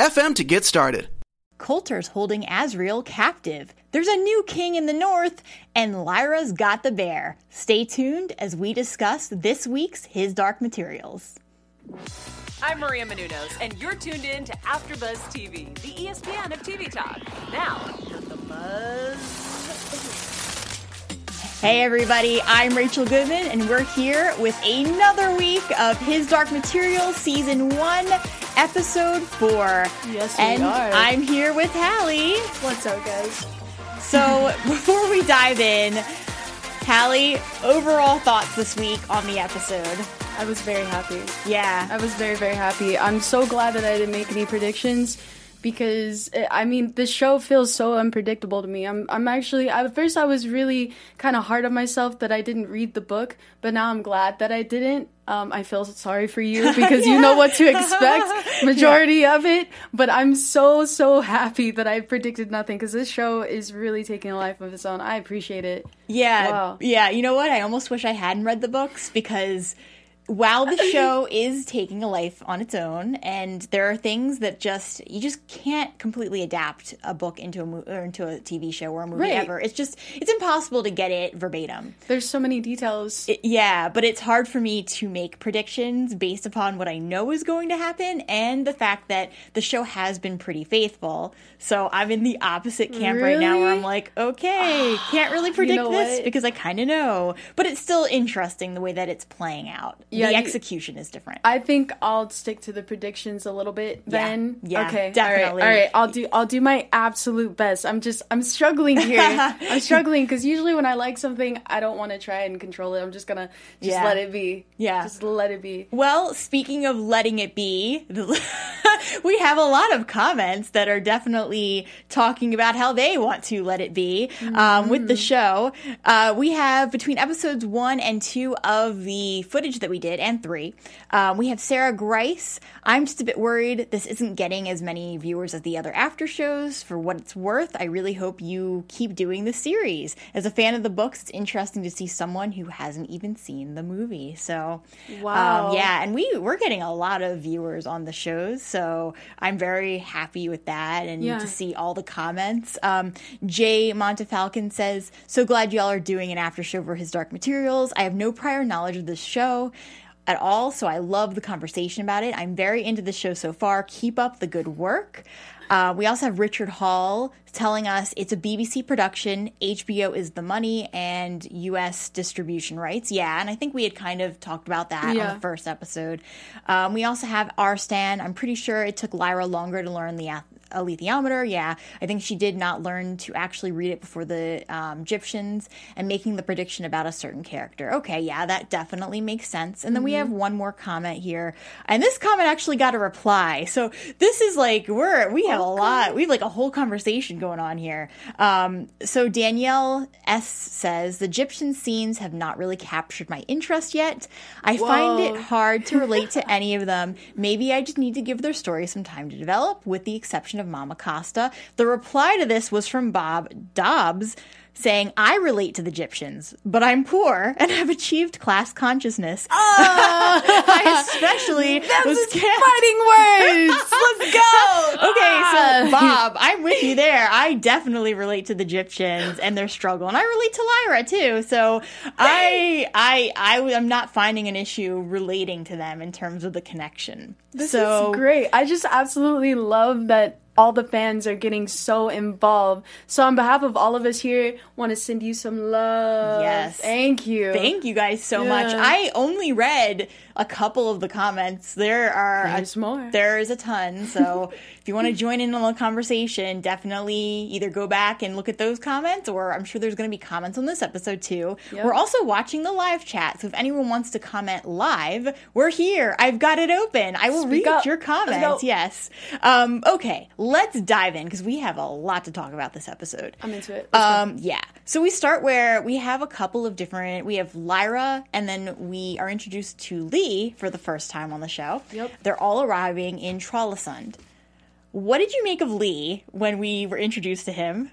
FM to get started. Coulter's holding Asriel captive. There's a new king in the north, and Lyra's got the bear. Stay tuned as we discuss this week's His Dark Materials. I'm Maria Menounos, and you're tuned in to AfterBuzz TV, the ESPN of TV talk. Now, the buzz. Hey everybody, I'm Rachel Goodman, and we're here with another week of His Dark Materials Season 1, Episode 4. Yes, and we are. I'm here with Halle. What's up, guys? So, before we dive in, Halle, overall thoughts this week on the episode? I was very happy. Yeah. I was very, very happy. I'm so glad that I didn't make any predictions because eh, I mean the show feels so unpredictable to me. I'm I'm actually at first I was really kind of hard on myself that I didn't read the book, but now I'm glad that I didn't. Um, I feel sorry for you because yeah. you know what to expect majority yeah. of it. But I'm so so happy that I predicted nothing because this show is really taking a life of its own. I appreciate it. Yeah, wow. yeah. You know what? I almost wish I hadn't read the books because while the show is taking a life on its own and there are things that just you just can't completely adapt a book into a mo- or into a TV show or a movie right. ever it's just it's impossible to get it verbatim there's so many details it, yeah but it's hard for me to make predictions based upon what I know is going to happen and the fact that the show has been pretty faithful so I'm in the opposite camp really? right now where I'm like okay can't really predict you know this what? because I kind of know but it's still interesting the way that it's playing out yeah, the you- execution is different. I think I'll stick to the predictions a little bit then. Yeah, okay. definitely. All right, all right. I'll do I'll do my absolute best. I'm just I'm struggling here. I'm struggling because usually when I like something, I don't want to try and control it. I'm just gonna just Yeah. let it be. Yeah. Just let it be. Well, speaking of letting it be, we have a lot of comments that are definitely talking about how they want to let it be um, with the show. Uh, we have between episodes one and two of the footage that we did, and three, um, we have Sarah Grice. I'm just a bit worried this isn't getting as many viewers as the other after shows. For what it's worth, I really hope you keep doing the series. As a fan of the books, it's interesting to see someone who hasn't even seen the movie. So, Wow. um, yeah, and we we're getting a lot of viewers on the shows, so I'm very happy with that and Yeah. to see all the comments. Um, Jay Montefalcon says, "So glad y'all are doing an after show for his Dark Materials. I have no prior knowledge of this show." At all, so I love the conversation about it. I'm very into the show so far. Keep up the good work. Uh, we also have Richard Hall telling us it's a BBC production, HBO is the money, and US distribution rights. Yeah, and I think we had kind of talked about that Yeah. on the first episode. Um, we also have R Stan. I'm pretty sure it took Lyra longer to learn the ath- alethiometer. Yeah, I think she did not learn to actually read it before the um, Egyptians and making the prediction about a certain character. Okay, yeah, that definitely makes sense. And then we have one more comment here, and this comment actually got a reply. So this is like we're we have a lot. We have like a whole conversation going on here. Um, so Danielle S says the Egyptian scenes have not really captured my interest yet. I find it hard to relate to any of them. Maybe I just need to give their story some time to develop, with the exception of Mama Costa. The reply to this was from Bob Dobbs. Saying, I relate to the Egyptians, but I'm poor and have achieved class consciousness. Oh, I especially was Fighting words. Let's go. Okay, so ah. Bob, I'm with you there. I definitely relate to the Egyptians and their struggle, and I relate to Lyra too. So I, I, I am not finding an issue relating to them in terms of the connection. This so is great. I just absolutely love that all the fans are getting so involved. So on behalf of all of us here, want to send you some love. Yes. Thank you. Thank you guys so much. I only read a couple of the comments. There are There's a, more. There is a ton. So if you want to join in on the conversation, definitely either go back and look at those comments, or I'm sure there's going to be comments on this episode too. Yep. We're also watching the live chat, so if anyone wants to comment live, we're here. I've got it open. I will Speak read up. your comments. Yes. Um, okay, let's dive in because we have a lot to talk about this episode. I'm into it. Um, yeah. So we start where we have a couple of different. We have Lyra, and then we are introduced to Lee for the first time on the show. Yep. They're all arriving in Trollesund. What did you make of Lee when we were introduced to him?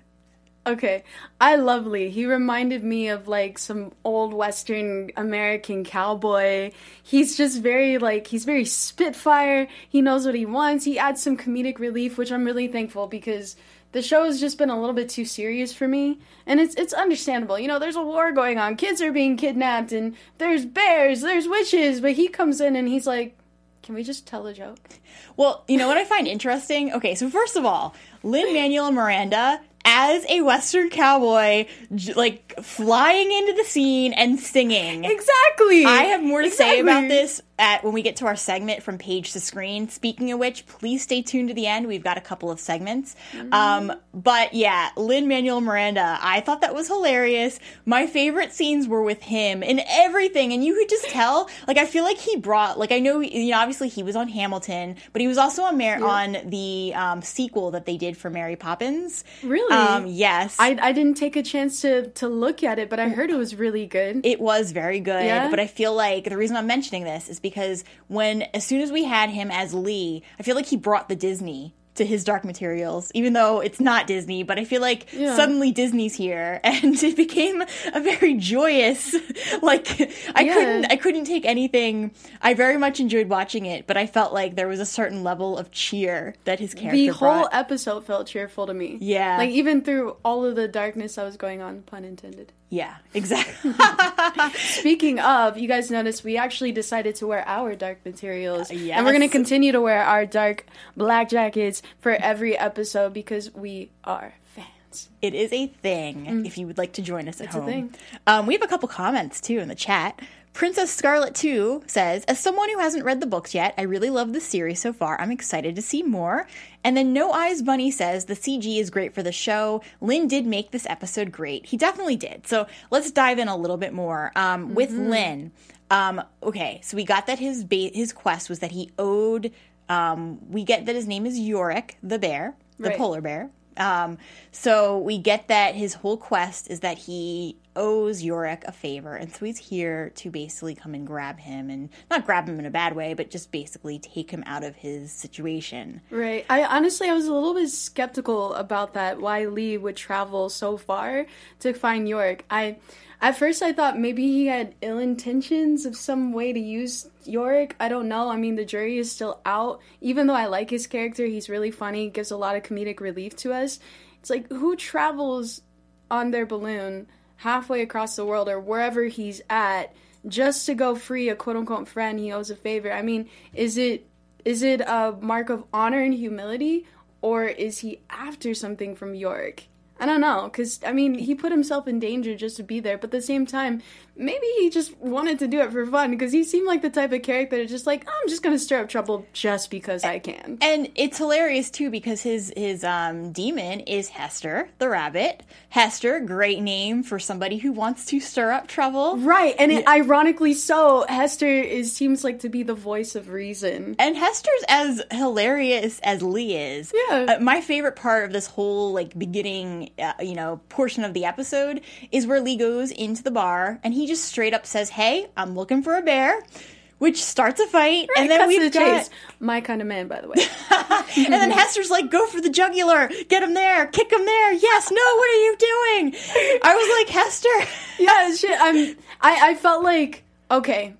Okay, I love Lee. He reminded me of like some old Western American cowboy. He's just very like he's very spitfire. He knows what he wants. He adds some comedic relief, which I'm really thankful because the show has just been a little bit too serious for me, and it's it's understandable. You know, there's a war going on, kids are being kidnapped, and there's bears, there's witches, but he comes in and he's like, "Can we just tell a joke?" Well, you know what I find interesting? Okay, so first of all, Lin Manuel Miranda as a Western cowboy, j- like flying into the scene and singing. Exactly. I have more to say about this at when we get to our segment from page to screen. Speaking of which, please stay tuned to the end. We've got a couple of segments. Um, but yeah, Lin Manuel Miranda, I thought that was hilarious. My favorite scenes were with him and everything, and you could just tell. Like I feel like he brought, like I know, you know, obviously he was on Hamilton, but he was also on Mar- on the um, sequel that they did for Mary Poppins. Really? Um, yes. I, I didn't take a chance to, to look at it, but I heard it was really good. It was very good, Yeah? but I feel like the reason I'm mentioning this is because when as soon as we had him as Lee, I feel like he brought the Disney to his Dark Materials, even though it's not Disney. But I feel like Yeah. suddenly Disney's here, and it became a very joyous. Like I Yeah. couldn't, I couldn't take anything. I very much enjoyed watching it, but I felt like there was a certain level of cheer that his character the whole brought. episode felt cheerful to me. Yeah. Like even through all of the darkness that was going on, pun intended. Yeah, exactly. Speaking of, you guys noticed we actually decided to wear our dark materials. And we're going to continue to wear our dark black jackets for every episode because we are fans. It is a thing if you would like to join us at Mm. It's a home. thing. Um, we have a couple comments too in the chat. Princess Scarlet 2 says, As someone who hasn't read the books yet, I really love the series so far. I'm excited to see more. And then No Eyes Bunny says, The CG is great for the show. Lin did make this episode great. He definitely did. So let's dive in a little bit more. Um, With Mm-hmm. Lin, um, okay, so we got that his, ba- his quest was that he owed, um, we get that his name is Iorek, the bear, the Right. polar bear. Um, so we get that his whole quest is that he owes Iorek a favor, and so he's here to basically come and grab him, and not grab him in a bad way, but just basically take him out of his situation. Right. I honestly I was a little bit skeptical about that why Lee would travel so far to find Iorek. I at first I thought maybe he had ill intentions of some way to use Iorek. I don't know. I mean the jury is still out. Even though I like his character, he's really funny, gives a lot of comedic relief to us. It's like who travels on their balloon halfway across the world or wherever he's at just to go free a quote unquote friend he owes a favor. I mean, is it is it a mark of honor and humility or is he after something from Iorek? I don't know, because, I mean, he put himself in danger just to be there, but at the same time, maybe he just wanted to do it for fun, because he seemed like the type of character that's just like, I'm just gonna stir up trouble just because I can. And it's hilarious too because his his um, demon is Hester the rabbit. Hester, great name for somebody who wants to stir up trouble. Right, and it, ironically so, Hester is seems like to be the voice of reason. And Hester's as hilarious as Lee is. Yeah. Uh, my favorite part of this whole like beginning, uh, you know, portion of the episode is where Lee goes into the bar and he just straight up says, "Hey, I'm looking for a bear," which starts a fight, and then we've the got, chase. My kind of man, by the way. and then Hester's like, "Go for the jugular, get him there, kick him there." Yes, no, what are you doing? I was like, Hester. yeah, shit. I'm. I I felt like okay.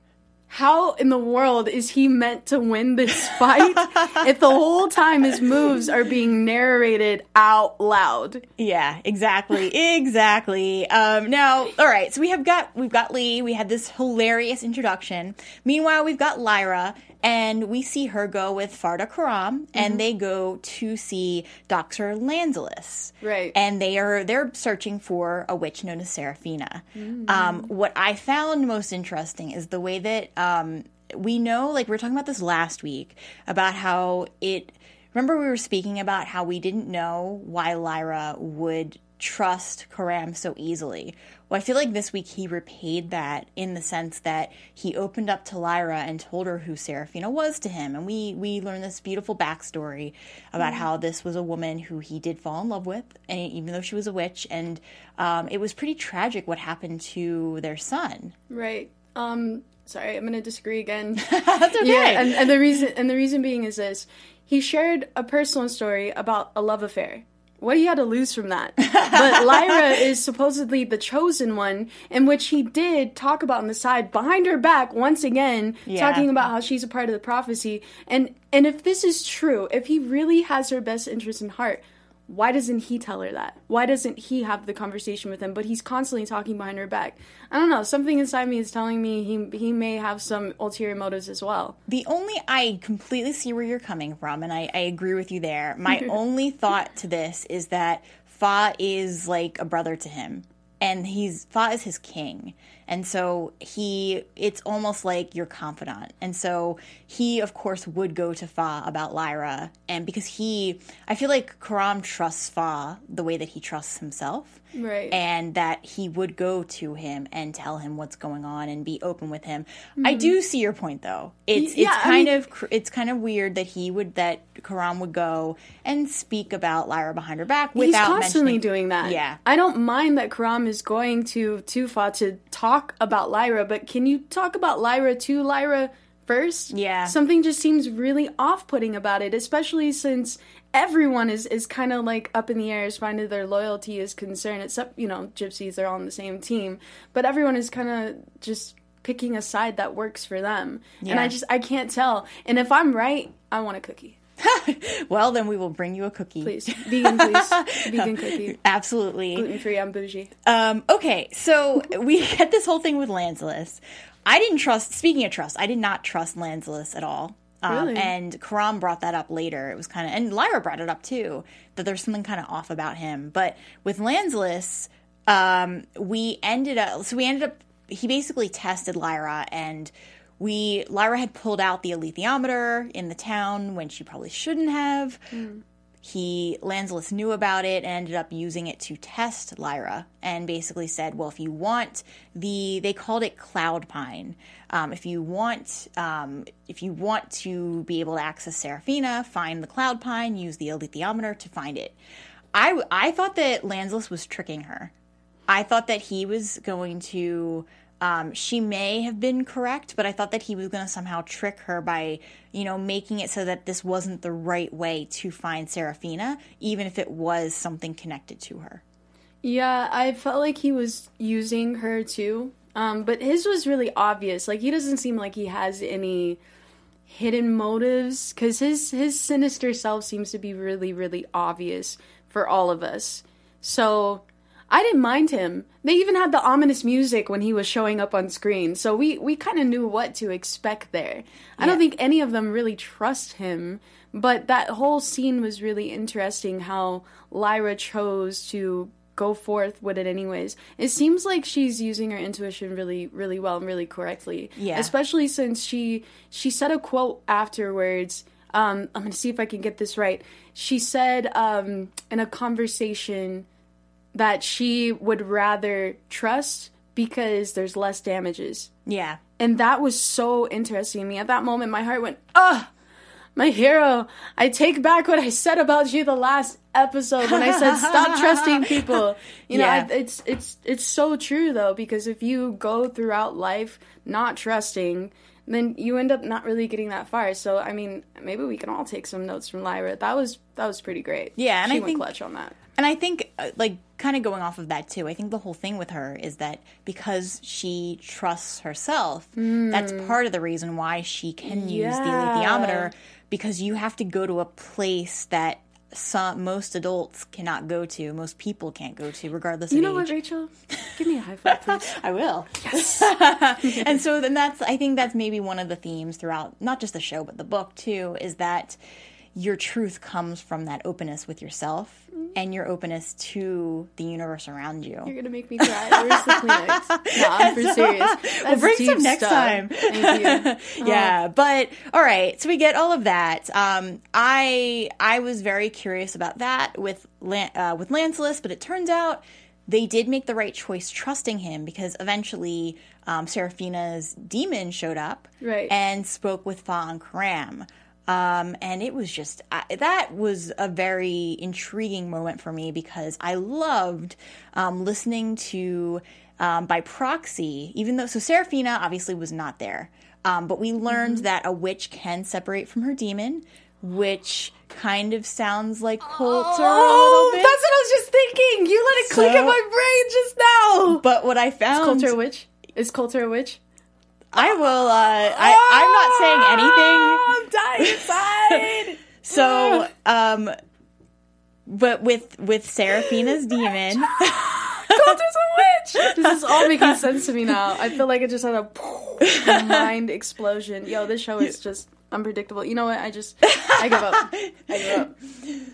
How in the world is he meant to win this fight if the whole time his moves are being narrated out loud? Yeah, exactly, exactly. Um, now, all right. So we have got we've got Lee. We had this hilarious introduction. Meanwhile, we've got Lyra, and we see her go with Farder Coram, and they go to see Doctor Lanselius. Right. And they are they're searching for a witch known as Serafina. Um, what I found most interesting is the way that um, we know, like we were talking about this last week, about how it. Remember, we were speaking about how we didn't know why Lyra would trust Coram so easily. Well, I feel like this week he repaid that in the sense that he opened up to Lyra and told her who Serafina was to him, and we we learned this beautiful backstory about how this was a woman who he did fall in love with, and even though she was a witch, and um, it was pretty tragic what happened to their son. Right. Um sorry, I'm gonna disagree again. That's okay. Yeah, and, and the reason and the reason being is this. He shared a personal story about a love affair. What do you have to lose from that? but Lyra is supposedly the chosen one, in which he did talk about on the side behind her back once again, Yeah. talking about how she's a part of the prophecy. And and if this is true, if he really has her best interest in heart, why doesn't he tell her that? Why doesn't he have the conversation with him? But he's constantly talking behind her back. I don't know. Something inside me is telling me he he may have some ulterior motives as well. The only I completely see where you're coming from, and I, I agree with you there. My only thought to this is that Faa is like a brother to him, and he's Faa is his king, and so he it's almost like your confidant, and so he of course would go to Faa about Lyra, and because he I feel like Coram trusts Faa the way that he trusts himself, Right. and that he would go to him and tell him what's going on and be open with him. I do see your point though. It's Mm-hmm. Yeah, it's I kind mean- of it's kind of weird that he would that Coram would go and speak about Lyra behind her back He's without constantly mentioning- doing that. Yeah. I don't mind that Coram is going to Tufa to talk about Lyra, but can you talk about Lyra to Lyra first? Yeah. Something just seems really off putting about it, especially since everyone is, is kind of like up in the air as far as their loyalty is concerned, except, you know, gypsies, they're all on the same team. But everyone is kind of just picking a side that works for them. And I just, I can't tell. And if I'm right, I want a cookie. Well, then we will bring you a cookie. Please. Vegan, please. Vegan cookie. Absolutely. Gluten free, I'm bougie. Um, okay, so we had this whole thing with Lanselius. I didn't trust. Speaking of trust, I did not trust Lanselius at all. Um, Really? And Coram brought that up later. It was kind of, and Lyra brought it up too, that there's something kind of off about him. But with Lanselius, um, we ended up. So we ended up. He basically tested Lyra, and we Lyra had pulled out the alethiometer in the town when she probably shouldn't have he Lanselius knew about it and ended up using it to test Lyra and basically said, well, if you want the they called it cloud pine. Um, if you want um, if you want to be able to access Serafina, find the cloud pine, use the alethiometer to find it. I I thought that Lanselius was tricking her. I thought that he was going to. Um, she may have been correct, but I thought that he was going to somehow trick her by, you know, making it so that this wasn't the right way to find Serafina, even if it was something connected to her. Yeah, I felt like he was using her too. Um, but his was really obvious. Like he doesn't seem like he has any hidden motives because his his sinister self seems to be really really obvious for all of us. So I didn't mind him. They even had the ominous music when he was showing up on screen, so we we kind of knew what to expect there. I don't think any of them really trust him, but that whole scene was really interesting. How Lyra chose to go forth with it anyways. It seems like she's using her intuition really really well and really correctly. Yeah. Especially since she she said a quote afterwards. Um, I'm gonna see if I can get this right. She said um, in a conversation that she would rather trust because there's less damages. Yeah. And that was so interesting to me. At that moment, my heart went, ah, my hero. I take back what I said about you the last episode when I said stop trusting people. You know, Yeah. I, it's it's it's so true though because if you go throughout life not trusting, then you end up not really getting that far. So I mean, maybe we can all take some notes from Lyra. That was that was pretty great. Yeah, and she I went think- clutch on that. And I think, uh, like, kind of going off of that too, I think the whole thing with her is that because she trusts herself, that's part of the reason why she can use the Yeah. alethiometer because you have to go to a place that some most adults cannot go to, most people can't go to, regardless of You of know what. Rachel? Give me a high five, please. I will. Yes. and so then that's I think that's maybe one of the themes throughout not just the show but the book too is that your truth comes from that openness with yourself and your openness to the universe around you. You're gonna make me cry. Where's the Kleenex? no, I'm for serious. That's we'll bring some next stuff. time. You. yeah but all right so we get all of that um i i was very curious about that with Lan- uh, with lancelot but it turns out they did make the right choice trusting him because eventually um, Serafina's demon showed up Right. and spoke with Faa and Coram. Um, and it was just, I, that was a very intriguing moment for me because I loved um, listening to, um, by proxy, even though, so Serafina obviously was not there. Um, but we learned that a witch can separate from her demon, which kind of sounds like Coulter a Oh, that's what I was just thinking. You let it click in my brain just now. But what I found, is Coulter a witch? Is Coulter a witch? I will. Uh, I, I'm not saying anything. I'm dying inside. So, um, but with with Serafina's demon, Coulter's a witch. This is all making sense to me now. I feel like it just had a mind explosion. Yo, this show is just unpredictable. You know what? I just I give up. I give up.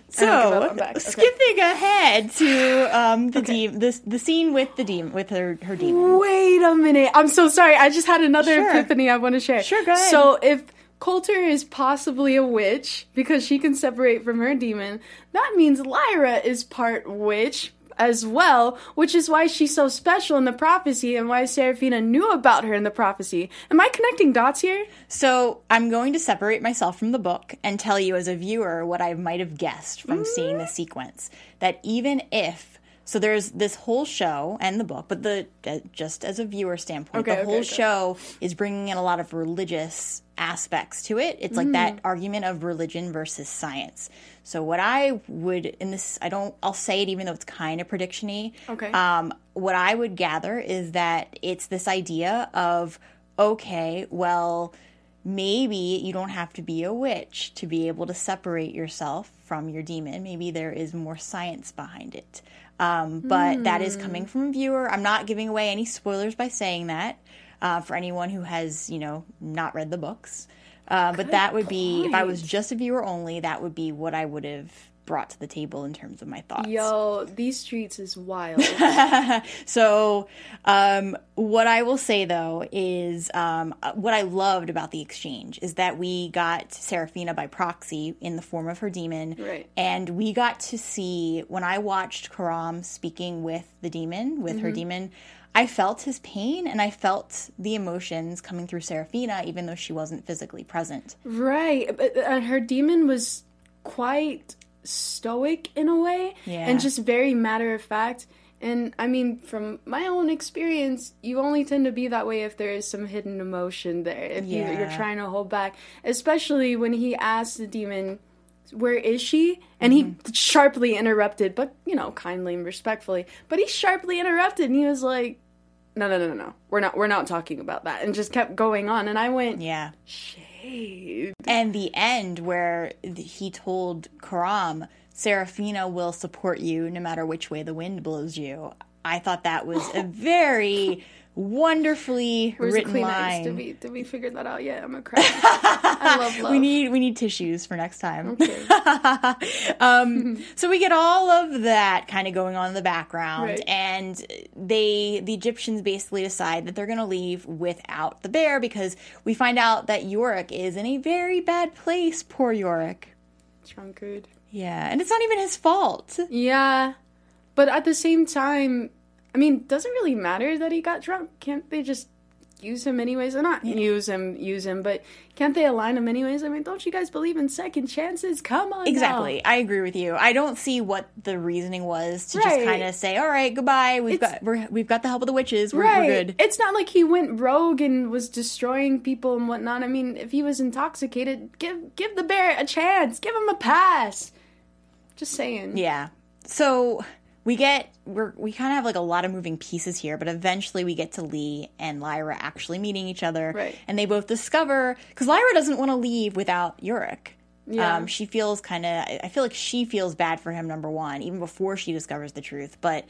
so up, Okay. skipping ahead to um the demon, the the scene with the demon with her her demon. Wait a minute. I'm so sorry. I just had another Sure. epiphany I want to share. Sure, go ahead. So if Coulter is possibly a witch because she can separate from her demon, that means Lyra is part witch as well, which is why she's so special in the prophecy and why Serafina knew about her in the prophecy. Am I connecting dots here? So I'm going to separate myself from the book and tell you as a viewer what I might have guessed from seeing the mm. sequence. That even if so, there's this whole show and the book, but the uh, just as a viewer standpoint, Okay, the okay, whole okay. show is bringing in a lot of religious aspects to it. It's like Mm. that argument of religion versus science. So what I would in this, I don't, I'll say it even though it's kind of predictiony. Okay. Um, what I would gather is that it's this idea of okay, well maybe you don't have to be a witch to be able to separate yourself from your demon. Maybe there is more science behind it. Um, but that is coming from a viewer. I'm not giving away any spoilers by saying that uh, for anyone who has, you know, not read the books. Uh, but that would be, if I was just a viewer only, that would be what I would have brought to the table in terms of my thoughts. Yo, these streets is wild. So, um, what I will say though is um, what I loved about the exchange is that we got Serafina by proxy in the form of her demon, Right. and we got to see when I watched Coram speaking with the demon, with her demon. I felt his pain and I felt the emotions coming through Serafina, even though she wasn't physically present. Right, but uh, her demon was quite stoic in a way, Yeah. and just very matter of fact. And I mean, from my own experience, you only tend to be that way if there is some hidden emotion there. If you, you're trying to hold back, especially when he asked the demon, "Where is she?" and he Mm-hmm. sharply interrupted, but you know, kindly and respectfully. But he sharply interrupted, and he was like, "No, no, no, no, no. We're not. We're not talking about that." And just kept going on. And I went, Yeah. And the end where he told Coram, Serafina will support you no matter which way the wind blows you. I thought that was a very wonderfully Where's written the Kleenex? line. Did we did we figure that out yet? I'm gonna cry. I love love. we need we need tissues for next time. Okay. um, so we get all of that kind of going on in the background, Right. and they the Egyptians basically decide that they're going to leave without the bear because we find out that Iorek is in a very bad place. Poor Yorick. Drunkard. Yeah, and it's not even his fault. Yeah, but at the same time, I mean, doesn't really matter that he got drunk. Can't they just use him anyways? Or not use him, use him, but can't they align him anyways? I mean, don't you guys believe in second chances? Come on, now. Exactly. I agree with you. I don't see what the reasoning was to Right. just kind of say, "All right, goodbye. We've It's- got we're, we've got the help of the witches. We're, Right. we're good." It's not like he went rogue and was destroying people and whatnot. I mean, if he was intoxicated, give give the bear a chance. Give him a pass. Just saying. Yeah. So we get we're we kind of have like a lot of moving pieces here, but eventually we get to Lee and Lyra actually meeting each other, Right. And they both discover because Lyra doesn't want to leave without Iorek. Yeah. Um, she feels kind of. I feel like she feels bad for him. Number one, even before she discovers the truth. But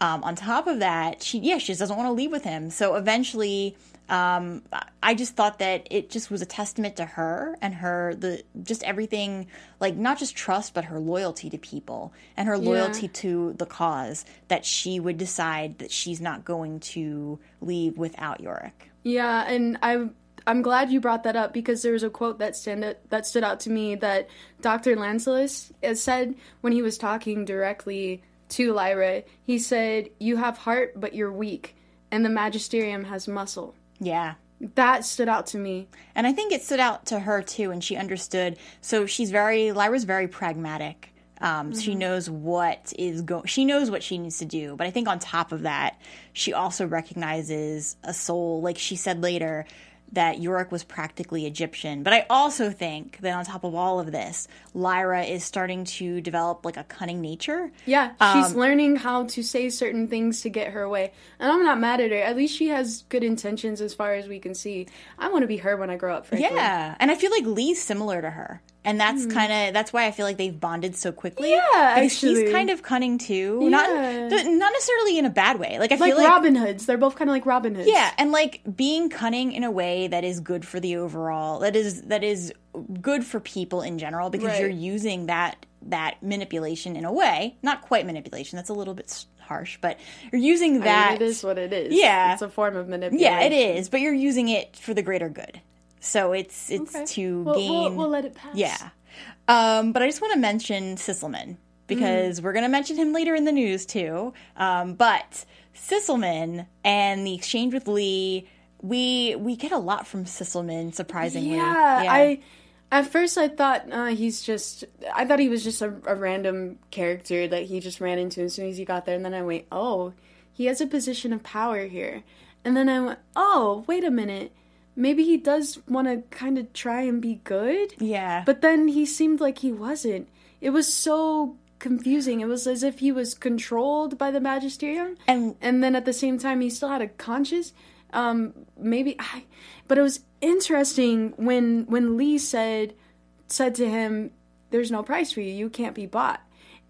um, on top of that, she yeah, she just doesn't want to leave with him. So eventually, um, I just thought that it just was a testament to her and her the just everything like not just trust but her loyalty to people and her loyalty to the cause that she would decide that she's not going to leave without Iorek. Yeah, and I I'm glad you brought that up because there was a quote that stand that stood out to me that Dr. Lanselius said when he was talking directly to Lyra. He said, "You have heart, but you're weak, and the magisterium has muscle." Yeah. That stood out to me. And I think it stood out to her too, and she understood. So she's very Lyra's very pragmatic. Um, She knows what is go. She knows what she needs to do. But I think on top of that, she also recognizes a soul. Like she said later, that Iorek was practically Egyptian. But I also think that on top of all of this, Lyra is starting to develop like a cunning nature. Yeah, she's um, learning how to say certain things to get her way. And I'm not mad at her. At least she has good intentions as far as we can see. I want to be her when I grow up, frankly. Yeah, and I feel like Lee's similar to her, and that's mm-hmm. kind of that's why I feel like they've bonded so quickly. Yeah, because actually. kind of cunning too. Yeah. Not th- not necessarily in a bad way. Like I Like feel like Robin Hoods. They're both kind of like Robin Hoods. yeah, and like being cunning in a way that is good for the overall. That is that is good for people in general because Right. you're using that that manipulation in a way, not quite manipulation. That's a little bit s- harsh, but you're using I mean, that. it is what it is. Yeah. It's a form of manipulation. yeah, it is, but you're using it for the greater good. So it's it's Okay. to We'll, gain. we'll, we'll let it pass. Yeah. Um, but I just want to mention Sysselman because we're going to mention him later in the news too. Um, but Sysselman and the exchange with Lee, we we get a lot from Sysselman, surprisingly. Yeah, I at first I thought uh, he's just I thought he was just a, a random character that he just ran into as soon as he got there, and then I went, oh, he has a position of power here, and then I went, oh, wait a minute, maybe he does want to kind of try and be good, yeah. but then he seemed like he wasn't. It was so confusing. It was as if he was controlled by the magisterium, And- and then at the same time he still had a conscience. Um, maybe I, but it was interesting when when Lee said said to him, "There's no price for you. You can't be bought,"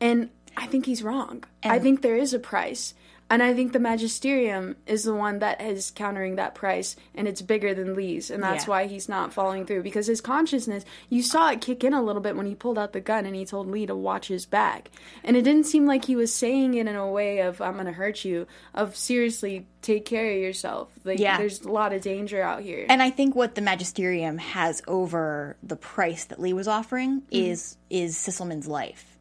and I think he's wrong. I think there is a price. And I think the magisterium is the one that is countering that price, and it's bigger than Lee's, and that's Yeah. why he's not following through. Because his consciousness, you saw it kick in a little bit when he pulled out the gun and he told Lee to watch his back, and it didn't seem like he was saying it in a way of "I'm going to hurt you," of seriously take care of yourself. Like, Yeah. there's a lot of danger out here. And I think what the magisterium has over the price that Lee was offering mm-hmm. is is Sysselman's life.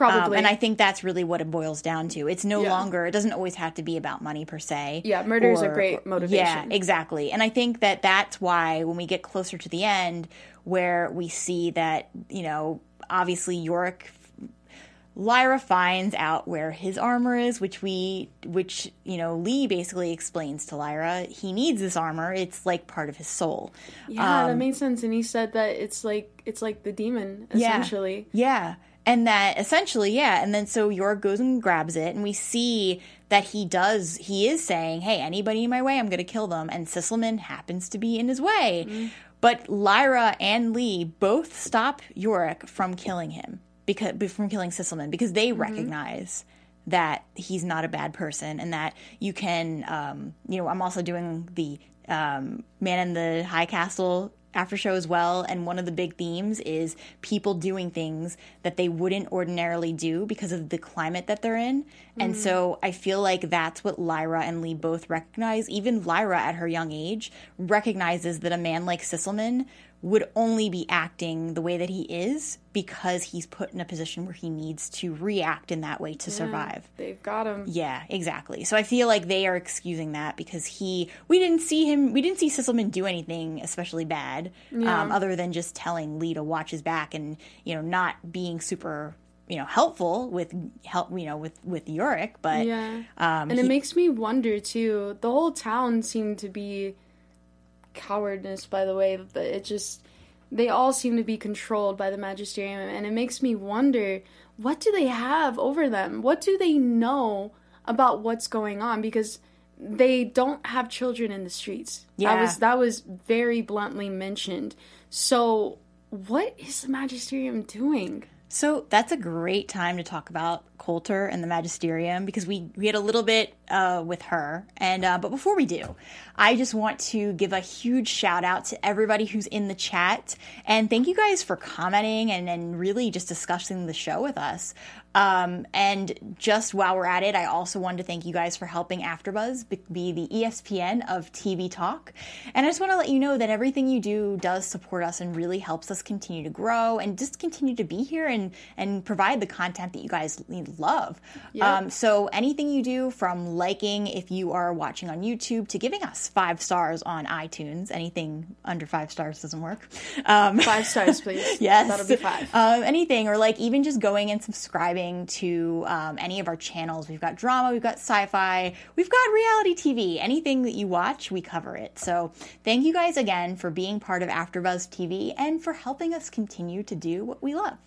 Um, Probably, and I think that's really what it boils down to. It's no Yeah. longer, it doesn't always have to be about money per se. Yeah, murder is a great motivation. Yeah, exactly. And I think that that's why when we get closer to the end, where we see that, you know, obviously Iorek. Lyra finds out where his armor is, which we, which you know, Lee basically explains to Lyra he needs this armor. It's like part of his soul. yeah, that made sense. And he said that it's like it's like the demon essentially. Yeah. And that essentially, yeah. And then so Iorek goes and grabs it, and we see that he does, he is saying, hey, anybody in my way, I'm going to kill them. And Sysselman happens to be in his way. Mm-hmm. But Lyra and Lee both stop Iorek from killing him, because from killing Sysselman, because they Mm-hmm. recognize that he's not a bad person and that you can, um, you know, I'm also doing the um, Man in the High Castle after show as well and one of the big themes is people doing things that they wouldn't ordinarily do because of the climate that they're in. And so mm. i feel like that's what lyra and lee both recognize. Even lyra at her young age recognizes that a man like sysselman would only be acting the way that he is because he's put in a position where he needs to react in that way to survive They've got him. yeah, exactly. So I feel like they are excusing that because he, we didn't see him, we didn't see Sysselman do anything especially bad, um, other than just telling Lee to watch his back and you know not being super, you know, helpful with help, you know, with with Iorek. But Yeah. um, and it he- makes me wonder too. The whole town seemed to be cowardness by the way but it just they all seem to be controlled by the magisterium and it makes me wonder what do they have over them? What do they know about what's going on because they don't have children in the streets. That Yeah. was that was very bluntly mentioned. So what is the Magisterium doing? So that's a great time to talk about Coulter and the Magisterium because we, we had a little bit uh, with her. And uh, but before we do, I just want to give a huge shout out to everybody who's in the chat and thank you guys for commenting and, and really just discussing the show with us. Um, and just while we're at it, I also wanted to thank you guys for helping AfterBuzz be the ESPN of TV talk. And I just want to let you know that everything you do does support us and really helps us continue to grow and just continue to be here and and provide the content that you guys love. Yep. Um, so anything you do, from liking if you are watching on YouTube to giving us five stars on iTunes, anything under five stars doesn't work. Um, five stars, please. yes, that'll be five. Um, anything or like even just going and subscribing to um, any of our channels. We've got drama, we've got sci fi, we've got reality TV. Anything that you watch, we cover it. So thank you guys again for being part of AfterBuzz TV and for helping us continue to do what we love.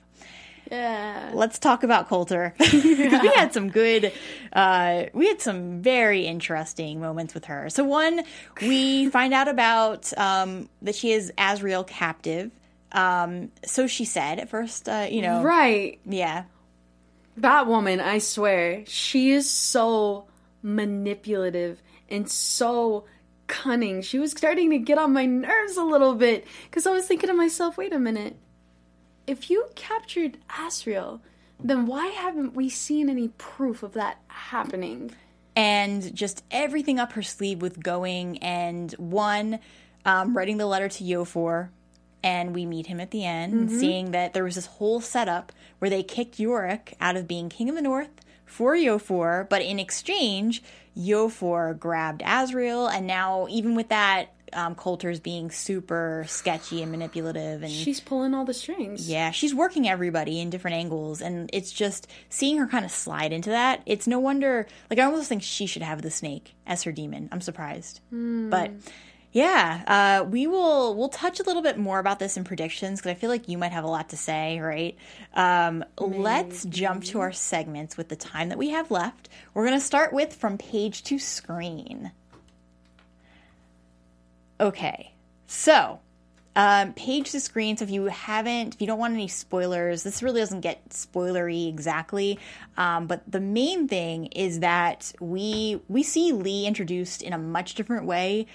Yeah. Let's talk about Coulter. we had some good, uh, we had some very interesting moments with her. So, one, we find out about um, that she is Asriel captive. Um, so she said at first, uh, you know. Right. Yeah. Batwoman, I swear, she is so manipulative and so cunning. She was starting to get on my nerves a little bit because I was thinking to myself, wait a minute. If you captured Asriel, then why haven't we seen any proof of that happening? And just everything up her sleeve with going and one, um, writing the letter to Iofur, and we meet him at the end, mm-hmm. seeing that there was this whole setup where they kicked Iorek out of being King of the North for Iofur, but in exchange, Iofur grabbed Asriel, and now even with that, um, Coulter's being super sketchy and manipulative, and she's pulling all the strings. Yeah, she's working everybody in different angles, and it's just seeing her kind of slide into that. It's no wonder. Like I almost think she should have the snake as her demon. I'm surprised, mm. but yeah, uh, we will we'll touch a little bit more about this in predictions because I feel like you might have a lot to say, right? Um, let's jump to our segments with the time that we have left. We're going to start with from page to screen. Okay, so um, page to screen. So if you haven't, if you don't want any spoilers, this really doesn't get spoilery exactly. Um, but the main thing is that we we see Lee introduced in a much different way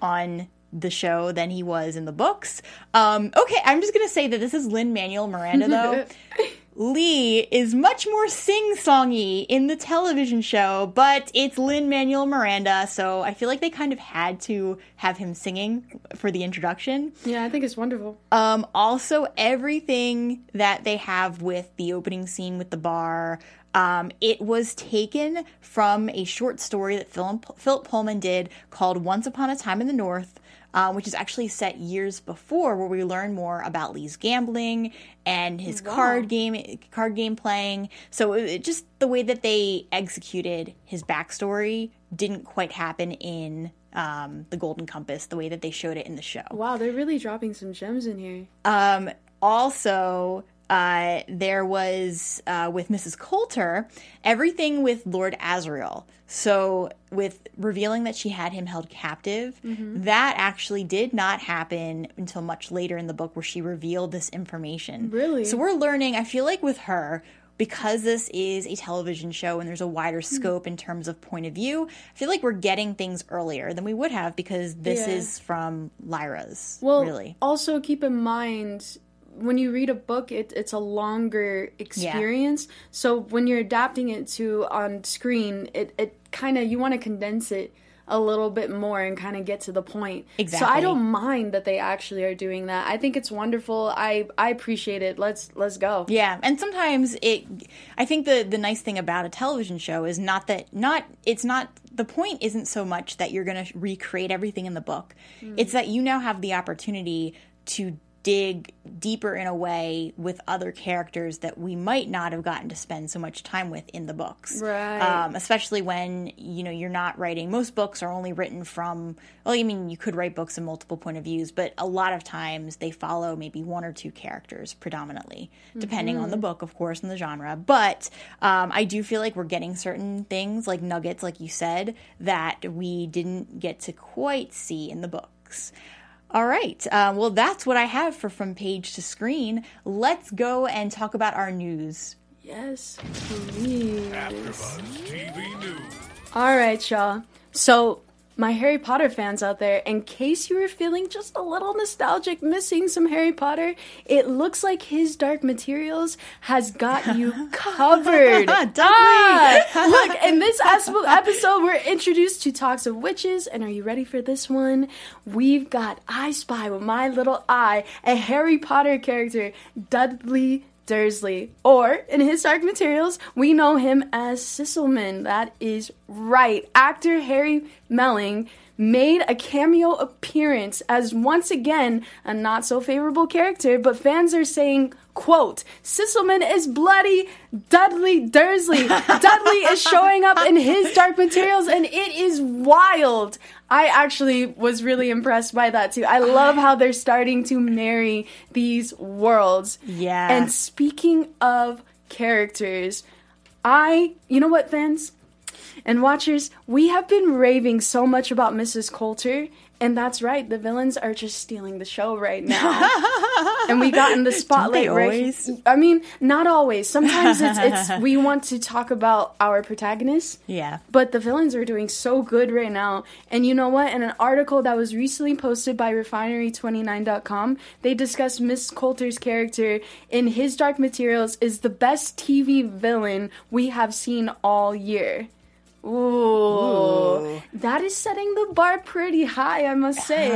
on the show than he was in the books. Um, okay, I'm just gonna say that this is Lin Manuel Miranda though. Lee is much more sing songy in the television show, but it's Lin Manuel Miranda, so I feel like they kind of had to have him singing for the introduction. Yeah, I think it's wonderful. Um, also, everything that they have with the opening scene with the bar, um, it was taken from a short story that Philip Pullman did called Once Upon a Time in the North. Um, which is actually set years before, where we learn more about Lee's gambling and his wow. card game card game playing. So it, just the way that they executed his backstory didn't quite happen in um, the Golden Compass the way that they showed it in the show. Wow, they're really dropping some gems in here. Um, also, uh, there was uh, with Mrs. Coulter everything with Lord Asriel. So, with revealing that she had him held captive, mm-hmm. that actually did not happen until much later in the book where she revealed this information. Really? So, we're learning, I feel like with her, because this is a television show and there's a wider hmm. scope in terms of point of view, I feel like we're getting things earlier than we would have because this yeah. is from Lyra's. Well, really. Also, keep in mind when you read a book, it, it's a longer experience. Yeah. So when you're adapting it to on screen, it, it kind of you want to condense it a little bit more and kind of get to the point. Exactly. So I don't mind that they actually are doing that. I think it's wonderful. I I appreciate it. Let's let's go. Yeah, and sometimes it I think the the nice thing about a television show is not that not it's not the point isn't so much that you're going to recreate everything in the book. Mm. It's that you now have the opportunity to dig deeper in a way with other characters that we might not have gotten to spend so much time with in the books. Right. Um, especially when, you know, you're not writing, most books are only written from, well, I mean, you could write books in multiple point of views, but a lot of times they follow maybe one or two characters predominantly, depending mm-hmm. on the book, of course, and the genre. But um, I do feel like we're getting certain things, like nuggets, like you said, that we didn't get to quite see in the books. All right. Uh, well, that's what I have for From Page to Screen. Let's go and talk about our news. Yes, please. AfterBuzz TV News. All right, y'all. So, my Harry Potter fans out there, in case you were feeling just a little nostalgic, missing some Harry Potter, it looks like his Dark Materials has got you covered. Ah, look, in this episode, we're introduced to talks of witches, and are you ready for this one? We've got I Spy with my little eye, a Harry Potter character, Dudley Dursley, or in his Dark Materials, we know him as Sysselman. That is right. Actor Harry Melling made a cameo appearance as once again a not so favorable character, but fans are saying, quote, Sysselman is bloody Dudley Dursley. Dudley is showing up in his Dark Materials and it is wild. I actually was really impressed by that too. I love how they're starting to marry these worlds. Yeah. And speaking of characters, I, you know what, fans and watchers, we have been raving so much about Mrs. Coulter, and that's right, the villains are just stealing the show right now. and we got in the spotlight they right. always? I mean, not always. Sometimes it's, it's we want to talk about our protagonists. Yeah. But the villains are doing so good right now. And you know what? In an article that was recently posted by refinery29.com, they discussed Miss Coulter's character in his Dark Materials is the best TV villain we have seen all year. Ooh. That is setting the bar pretty high, I must say.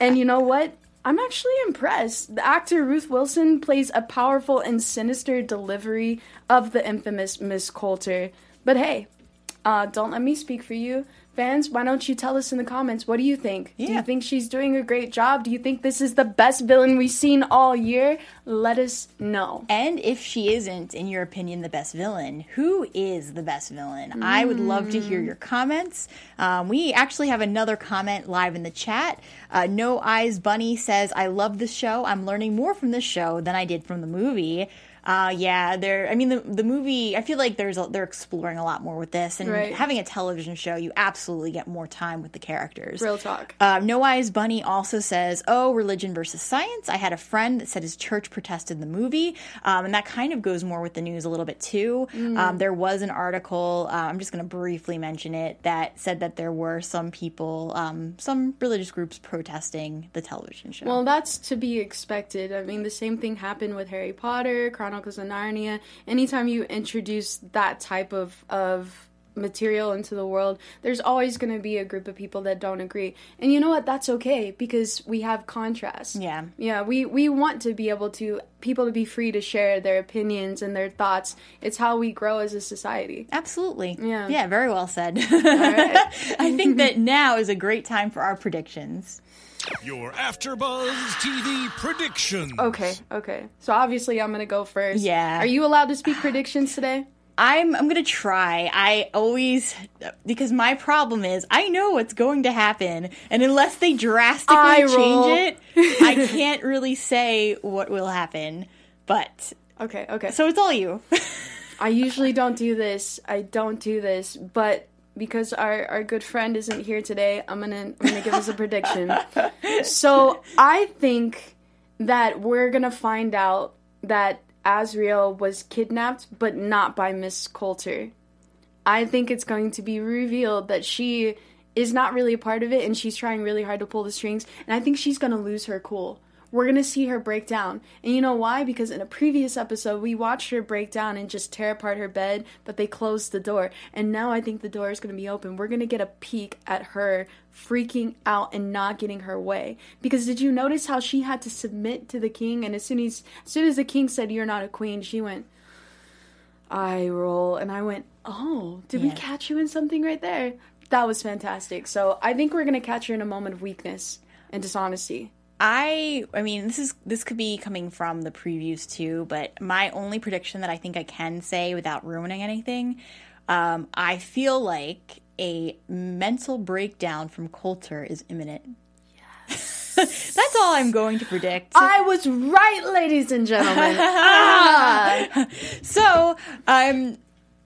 and you know what? I'm actually impressed. The actor Ruth Wilson plays a powerful and sinister delivery of the infamous Miss Coulter. But hey, uh, don't let me speak for you. Fans, why don't you tell us in the comments? What do you think? Do you think she's doing a great job? Do you think this is the best villain we've seen all year? Let us know. And if she isn't, in your opinion, the best villain, who is the best villain? I would love to hear your comments. Um, we actually have another comment live in the chat. Uh, no Eyes Bunny says, I love this show. I'm learning more from this show than I did from the movie. Uh, yeah, they're. I mean, the the movie. I feel like there's a, they're exploring a lot more with this, and Right. having a television show, you absolutely get more time with the characters. Real talk. Uh, no Eyes Bunny also says, "Oh, religion versus science." I had a friend that said his church protested the movie, um, and that kind of goes more with the news a little bit too. Um, there was an article. Uh, I'm just going to briefly mention it that said that there were some people, um, some religious groups protesting the television show. Well, that's to be expected. I mean, the same thing happened with Harry Potter, Chronicles of Narnia. Anytime you introduce that type of of material into the world, there's always going to be a group of people that don't agree. And you know what? That's okay because we have contrast. Yeah. Yeah, we we want to be able to people to be free to share their opinions and their thoughts. It's how we grow as a society. Absolutely. Yeah. Yeah, very well said. right. I think that now is a great time for our predictions. Your AfterBuzz TV predictions. Okay, okay. So obviously I'm going to go first. Yeah. Are you allowed to speak predictions today? I'm I'm gonna try. I always because my problem is I know what's going to happen, and unless they drastically Eye roll. change it, I can't really say what will happen. But Okay, okay. so it's all you. I usually don't do this. I don't do this, but because our, our good friend isn't here today, I'm gonna I'm gonna give us a prediction. So I think that we're gonna find out that Asriel was kidnapped, but not by Miss Coulter. I think it's going to be revealed that she is not really a part of it and she's trying really hard to pull the strings, and I think she's gonna lose her cool. We're gonna see her break down. And you know why? Because in a previous episode, we watched her break down and just tear apart her bed, but they closed the door. And now I think the door is gonna be open. We're gonna get a peek at her freaking out and not getting her way. Because did you notice how she had to submit to the king? And as soon as, as soon as the king said, You're not a queen, she went, eye roll and I went, "Oh, did we catch you in something right there?" That was fantastic. So, I think we're going to catch her in a moment of weakness and dishonesty. I I mean this is this could be coming from the previews too, but my only prediction that I think I can say without ruining anything, um, I feel like a mental breakdown from Coulter is imminent. Yes. That's all I'm going to predict. I was right, ladies and gentlemen. ah! So, um,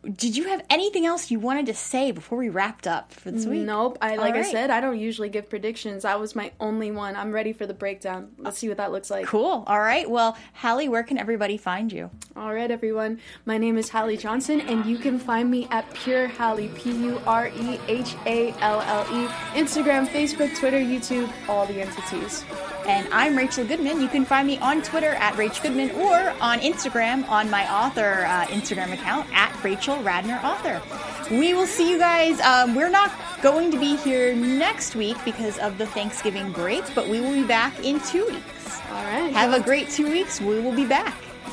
did you have anything else you wanted to say before we wrapped up for this week? Nope. I like I said, I don't usually give predictions. That was my only one. I'm ready for the breakdown. Let's see what that looks like. Cool. All right. Well, Halle, where can everybody find you? All right, everyone. My name is Halle Johnson, and you can find me at Pure Halle, P U R E H A L L E, Instagram, Facebook, Twitter, YouTube, all the entities. And I'm Rachel Goodman. You can find me on Twitter at Rach Goodman or on Instagram on my author uh, Instagram account at Rachel Radner Author. We will see you guys. Um, we're not going to be here next week because of the Thanksgiving break, but we will be back in two weeks. All right. Have a great two weeks. We will be back.